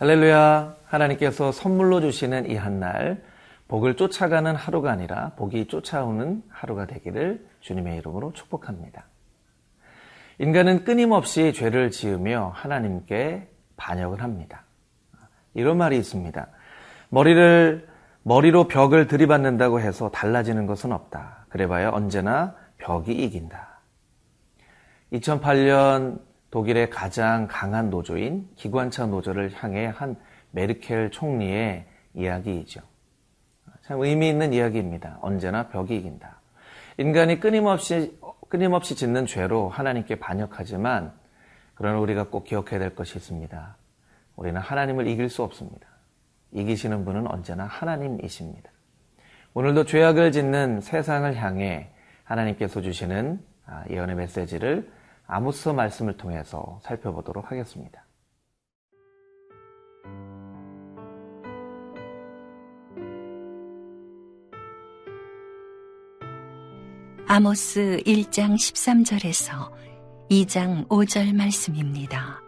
할렐루야. 하나님께서 선물로 주시는 이 한 날, 복을 쫓아가는 하루가 아니라 복이 쫓아오는 하루가 되기를 주님의 이름으로 축복합니다. 인간은 끊임없이 죄를 지으며 하나님께 반역을 합니다. 이런 말이 있습니다. 머리를, 머리로 벽을 들이받는다고 해서 달라지는 것은 없다. 그래봐야 언제나 벽이 이긴다. 2008년 독일의 가장 강한 노조인 기관차 노조를 향해 한 메르켈 총리의 이야기이죠. 참 의미 있는 이야기입니다. 언제나 벽이 이긴다. 인간이 끊임없이, 끊임없이 짓는 죄로 하나님께 반역하지만, 그러나 우리가 꼭 기억해야 될 것이 있습니다. 우리는 하나님을 이길 수 없습니다. 이기시는 분은 언제나 하나님이십니다. 오늘도 죄악을 짓는 세상을 향해 하나님께서 주시는 아, 예언의 메시지를 아모스 말씀을 통해서 살펴보도록 하겠습니다. 아모스 1장 13절에서 2장 5절 말씀입니다.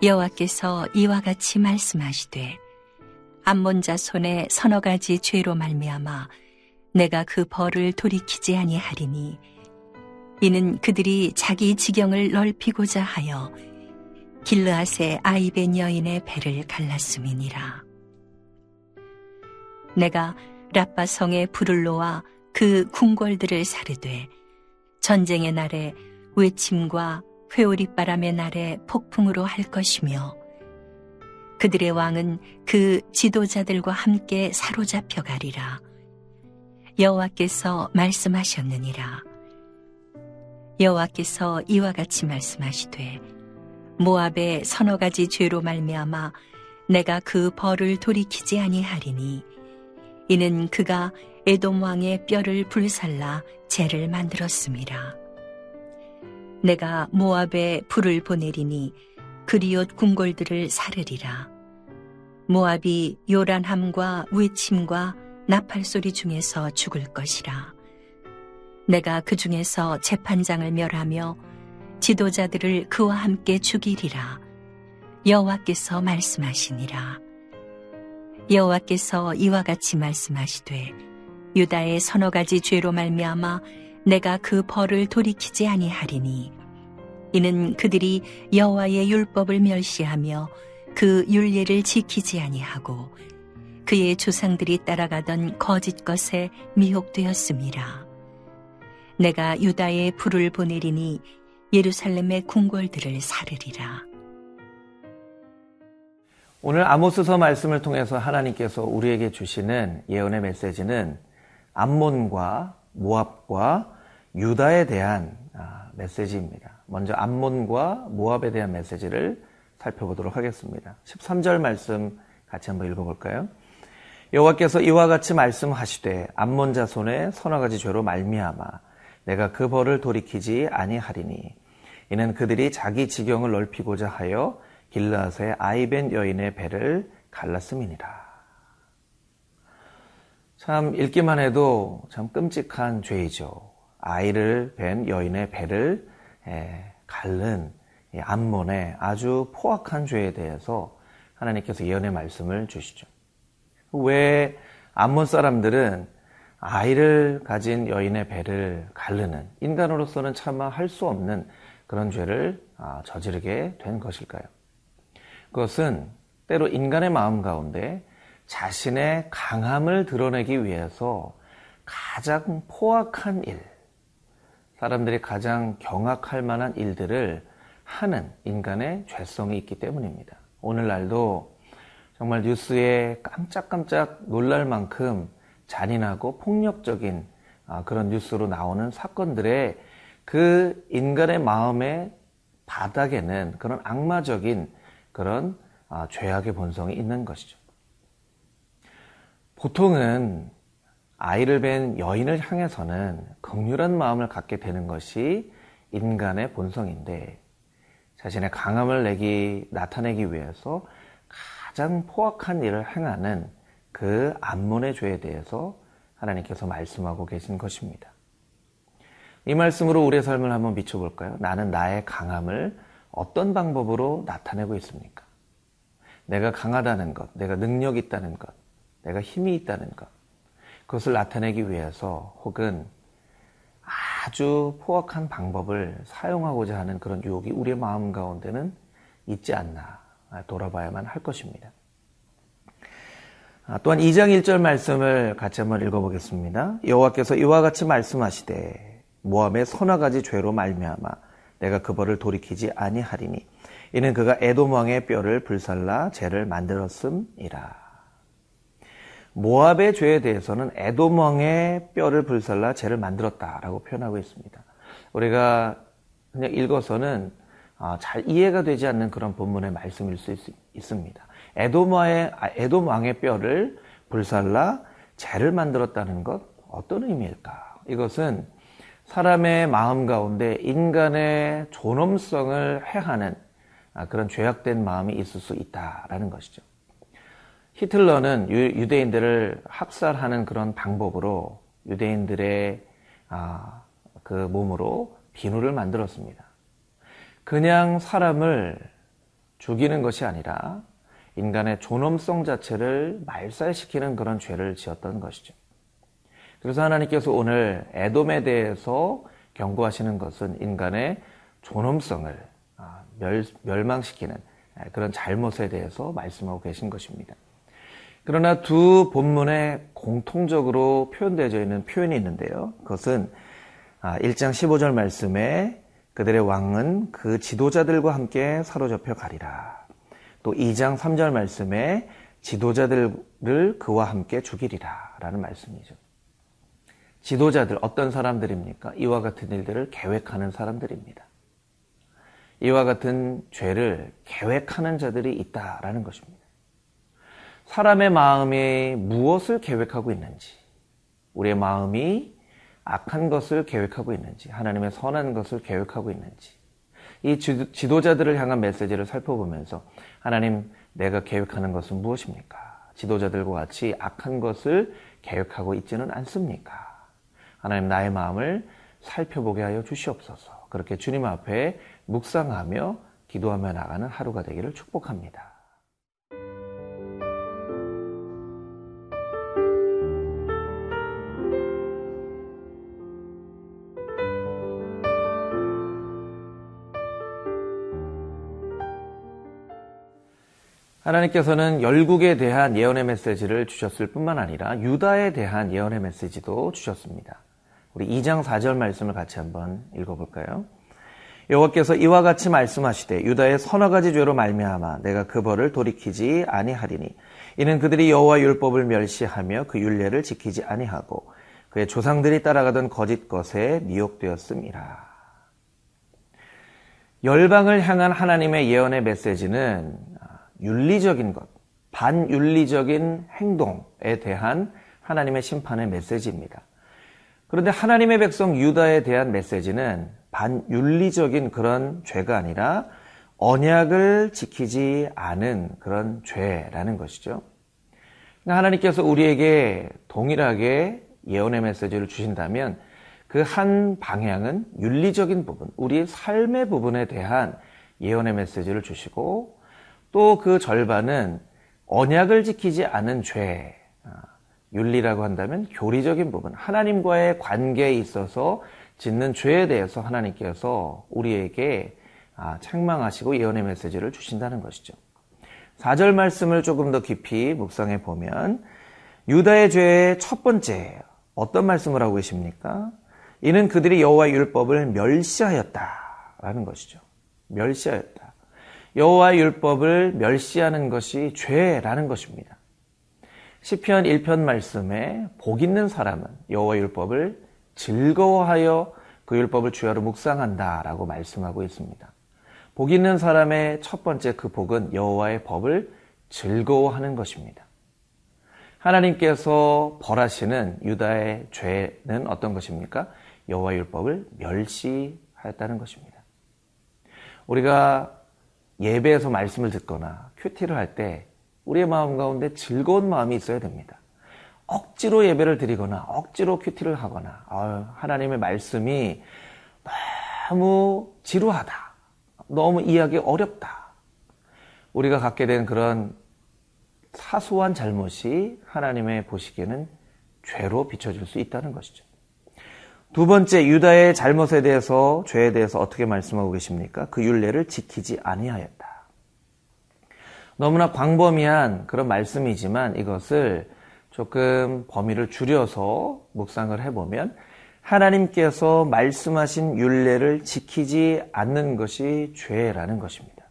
여호와께서 이와 같이 말씀하시되 암몬 자 손에 서너 가지 죄로 말미암아 내가 그 벌을 돌이키지 아니하리니 이는 그들이 자기 지경을 넓히고자 하여 길르앗의 아이벤 여인의 배를 갈랐음이니라. 내가 라빠 성의 불을 놓아 그 궁궐들을 사르되 전쟁의 날에 외침과 회오리바람의 날에 폭풍으로 할 것이며 그들의 왕은 그 지도자들과 함께 사로잡혀 가리라. 여호와께서 말씀하셨느니라. 여호와께서 이와 같이 말씀하시되 모압의 서너 가지 죄로 말미암아 내가 그 벌을 돌이키지 아니하리니 이는 그가 에돔 왕의 뼈를 불살라 죄를 만들었습니다. 내가 모압에 불을 보내리니 그리옷 궁궐들을 사르리라. 모압이 요란함과 외침과 나팔 소리 중에서 죽을 것이라. 내가 그 중에서 재판장을 멸하며 지도자들을 그와 함께 죽이리라. 여호와께서 말씀하시니라. 여호와께서 이와 같이 말씀하시되 유다의 서너 가지 죄로 말미암아 내가 그 벌을 돌이키지 아니하리니 이는 그들이 여호와의 율법을 멸시하며 그 율례를 지키지 아니하고 그의 조상들이 따라가던 거짓 것에 미혹되었음이라. 내가 유다에 불을 보내리니 예루살렘의 궁궐들을 사르리라. 오늘 아모스서 말씀을 통해서 하나님께서 우리에게 주시는 예언의 메시지는 암몬과 모압과 유다에 대한 아, 메시지입니다. 먼저 암몬과 모압에 대한 메시지를 살펴보도록 하겠습니다. 13절 말씀 같이 한번 읽어볼까요? 여호와께서 이와 같이 말씀하시되 암몬 자손의 서너 가지 죄로 말미암아 내가 그 벌을 돌이키지 아니하리니 이는 그들이 자기 지경을 넓히고자 하여 길라스의 아이벤 여인의 배를 갈랐음이니라. 참 읽기만 해도 참 끔찍한 죄이죠. 아이를 뵌 여인의 배를 갈른 암몬의 아주 포악한 죄에 대해서 하나님께서 예언의 말씀을 주시죠. 왜 암몬 사람들은 아이를 가진 여인의 배를 가르는 인간으로서는 차마 할 수 없는 그런 죄를 아, 저지르게 된 것일까요? 그것은 때로 인간의 마음 가운데 자신의 강함을 드러내기 위해서 가장 포악한 일, 사람들이 가장 경악할 만한 일들을 하는 인간의 죄성이 있기 때문입니다. 오늘날도 정말 뉴스에 깜짝깜짝 놀랄 만큼 잔인하고 폭력적인 아, 그런 뉴스로 나오는 사건들의 그 인간의 마음의 바닥에는 그런 악마적인 그런 아, 죄악의 본성이 있는 것이죠. 보통은 아이를 뵌 여인을 향해서는 극률한 마음을 갖게 되는 것이 인간의 본성인데 자신의 강함을 내기 나타내기 위해서 가장 포악한 일을 행하는 그 암몬의 죄에 대해서 하나님께서 말씀하고 계신 것입니다. 이 말씀으로 우리의 삶을 한번 비춰볼까요? 나는 나의 강함을 어떤 방법으로 나타내고 있습니까? 내가 강하다는 것, 내가 능력 있다는 것, 내가 힘이 있다는 것, 그것을 나타내기 위해서 혹은 아주 포악한 방법을 사용하고자 하는 그런 유혹이 우리의 마음 가운데는 있지 않나 돌아봐야만 할 것입니다. 아, 또한 2장 1절 말씀을 같이 한번 읽어보겠습니다. 여호와께서 이와 같이 말씀하시되 모함의 서너 가지 죄로 말미암아 내가 그 벌을 돌이키지 아니하리니 이는 그가 에돔 왕의 뼈를 불살라 죄를 만들었음이라. 모압의 죄에 대해서는 에돔 왕의 뼈를 불살라 죄를 만들었다라고 표현하고 있습니다. 우리가 그냥 읽어서는 아, 잘 이해가 되지 않는 그런 본문의 말씀일 수 있 습니다. 에돔의, 에돔 왕의 뼈를 불살라 죄를 만들었다는 것 어떤 의미일까? 이것은 사람의 마음 가운데 인간의 존엄성을 해하는 아, 그런 죄악된 마음이 있을 수 있다라는 것이죠. 히틀러는 유대인들을 학살하는 그런 방법으로 유대인들의 아, 그 몸으로 비누를 만들었습니다. 그냥 사람을 죽이는 것이 아니라 인간의 존엄성 자체를 말살시키는 그런 죄를 지었던 것이죠. 그래서 하나님께서 오늘 에돔에 대해서 경고하시는 것은 인간의 존엄성을 아, 멸, 망시키는 그런 잘못에 대해서 말씀하고 계신 것입니다. 그러나 두 본문에 공통적으로 표현되어 있는 표현이 있는데요. 그것은 1장 아, 15절 말씀에 그들의 왕은 그 지도자들과 함께 사로잡혀 가리라. 또 2장 3절 말씀에 지도자들을 그와 함께 죽이리라 라는 말씀이죠. 지도자들 어떤 사람들입니까? 이와 같은 일들을 계획하는 사람들입니다. 이와 같은 죄를 계획하는 자들이 있다라는 것입니다. 사람의 마음이 무엇을 계획하고 있는지, 우리의 마음이 악한 것을 계획하고 있는지, 하나님의 선한 것을 계획하고 있는지, 이 지도자들을 향한 메시지를 살펴보면서 하나님 내가 계획하는 것은 무엇입니까? 지도자들과 같이 악한 것을 계획하고 있지는 않습니까? 하나님 나의 마음을 살펴보게 하여 주시옵소서. 그렇게 주님 앞에 묵상하며 기도하며 나가는 하루가 되기를 축복합니다. 하나님께서는 열국에 대한 예언의 메시지를 주셨을 뿐만 아니라 유다에 대한 예언의 메시지도 주셨습니다. 우리 2장 4절 말씀을 같이 한번 읽어볼까요? 여호와께서 이와 같이 말씀하시되 유다의 서너 가지 죄로 말미암아 내가 그 벌을 돌이키지 아니하리니 이는 그들이 여호와 율법을 멸시하며 그 율례를 지키지 아니하고 그의 조상들이 따라가던 거짓 것에 미혹되었음이라. 열방을 향한 하나님의 예언의 메시지는 윤리적인 것, 반윤리적인 행동에 대한 하나님의 심판의 메시지입니다. 그런데 하나님의 백성 유다에 대한 메시지는 반윤리적인 그런 죄가 아니라 언약을 지키지 않은 그런 죄라는 것이죠. 그러니까 하나님께서 우리에게 동일하게 예언의 메시지를 주신다면 그 한 방향은 윤리적인 부분, 우리 삶의 부분에 대한 예언의 메시지를 주시고 또 그 절반은 언약을 지키지 않은 죄, 윤리라고 한다면 교리적인 부분, 하나님과의 관계에 있어서 짓는 죄에 대해서 하나님께서 우리에게 아, 책망하시고 예언의 메시지를 주신다는 것이죠. 4절 말씀을 조금 더 깊이 묵상해 보면 유다의 죄의 첫 번째 어떤 말씀을 하고 계십니까? 이는 그들이 여호와 율법을 멸시하였다라는 것이죠. 멸시하였다. 여호와 율법을 멸시하는 것이 죄라는 것입니다. 시편 1편 말씀에 복 있는 사람은 여호와 율법을 즐거워하여 그 율법을 주야로 묵상한다라고 말씀하고 있습니다. 복 있는 사람의 첫 번째 그 복은 여호와의 법을 즐거워하는 것입니다. 하나님께서 벌하시는 유다의 죄는 어떤 것입니까? 여호와 율법을 멸시하였다는 것입니다. 우리가 예배에서 말씀을 듣거나 큐티를 할 때 우리의 마음 가운데 즐거운 마음이 있어야 됩니다. 억지로 예배를 드리거나 억지로 큐티를 하거나 하나님의 말씀이 너무 지루하다. 너무 이해하기 어렵다. 우리가 갖게 된 그런 사소한 잘못이 하나님의 보시기에는 죄로 비춰질 수 있다는 것이죠. 두 번째 유다의 잘못에 대해서 죄에 대해서 어떻게 말씀하고 계십니까? 그 윤례를 지키지 아니하였다. 너무나 광범위한 그런 말씀이지만 이것을 조금 범위를 줄여서 묵상을 해보면 하나님께서 말씀하신 윤례를 지키지 않는 것이 죄라는 것입니다.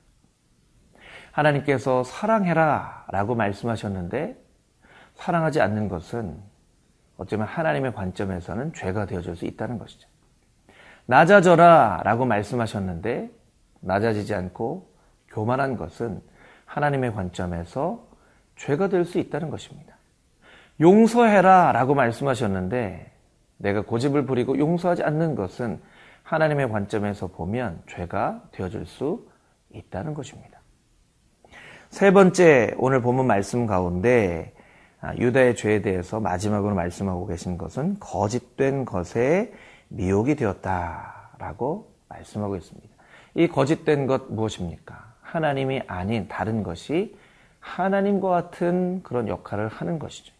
하나님께서 사랑해라 라고 말씀하셨는데 사랑하지 않는 것은 어쩌면 하나님의 관점에서는 죄가 되어질 수 있다는 것이죠. 낮아져라 라고 말씀하셨는데 낮아지지 않고 교만한 것은 하나님의 관점에서 죄가 될 수 있다는 것입니다. 용서해라 라고 말씀하셨는데 내가 고집을 부리고 용서하지 않는 것은 하나님의 관점에서 보면 죄가 되어질 수 있다는 것입니다. 세 번째 오늘 본문 말씀 가운데 아, 유다의 죄에 대해서 마지막으로 말씀하고 계신 것은 거짓된 것에 미혹이 되었다라고 말씀하고 있습니다. 이 거짓된 것 무엇입니까? 하나님이 아닌 다른 것이 하나님과 같은 그런 역할을 하는 것이죠.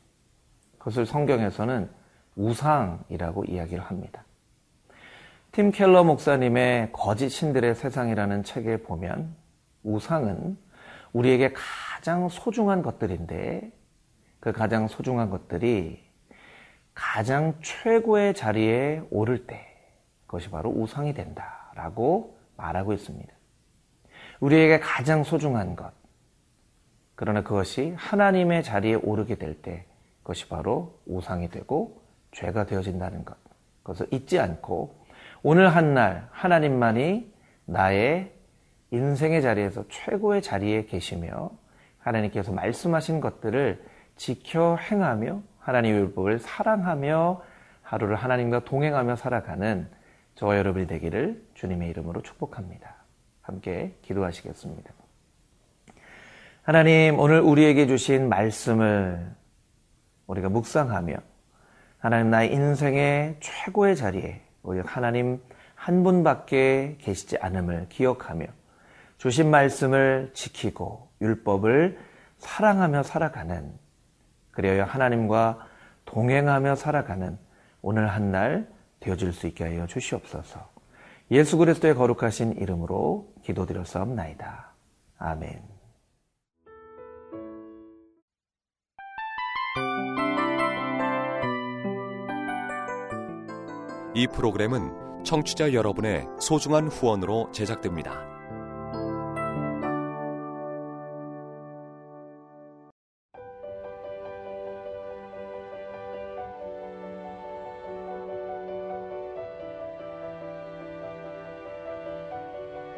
그것을 성경에서는 우상이라고 이야기를 합니다. 팀 켈러 목사님의 거짓 신들의 세상이라는 책에 보면 우상은 우리에게 가장 소중한 것들인데 그 가장 소중한 것들이 가장 최고의 자리에 오를 때 그것이 바로 우상이 된다라고 말하고 있습니다. 우리에게 가장 소중한 것. 그러나 그것이 하나님의 자리에 오르게 될 때 그것이 바로 우상이 되고 죄가 되어진다는 것. 그것을 잊지 않고 오늘 한 날 하나님만이 나의 인생의 자리에서 최고의 자리에 계시며 하나님께서 말씀하신 것들을 지켜 행하며 하나님의 율법을 사랑하며 하루를 하나님과 동행하며 살아가는 저와 여러분이 되기를 주님의 이름으로 축복합니다. 함께 기도하시겠습니다. 하나님, 오늘 우리에게 주신 말씀을 우리가 묵상하며 하나님 나의 인생의 최고의 자리에 우리 하나님 한 분밖에 계시지 않음을 기억하며 주신 말씀을 지키고 율법을 사랑하며 살아가는 그리하여 하나님과 동행하며 살아가는 오늘 한 날 되어질 수 있게 하여 주시옵소서. 예수 그리스도의 거룩하신 이름으로 기도드렸사옵나이다. 아멘. 이 프로그램은 청취자 여러분의 소중한 후원으로 제작됩니다.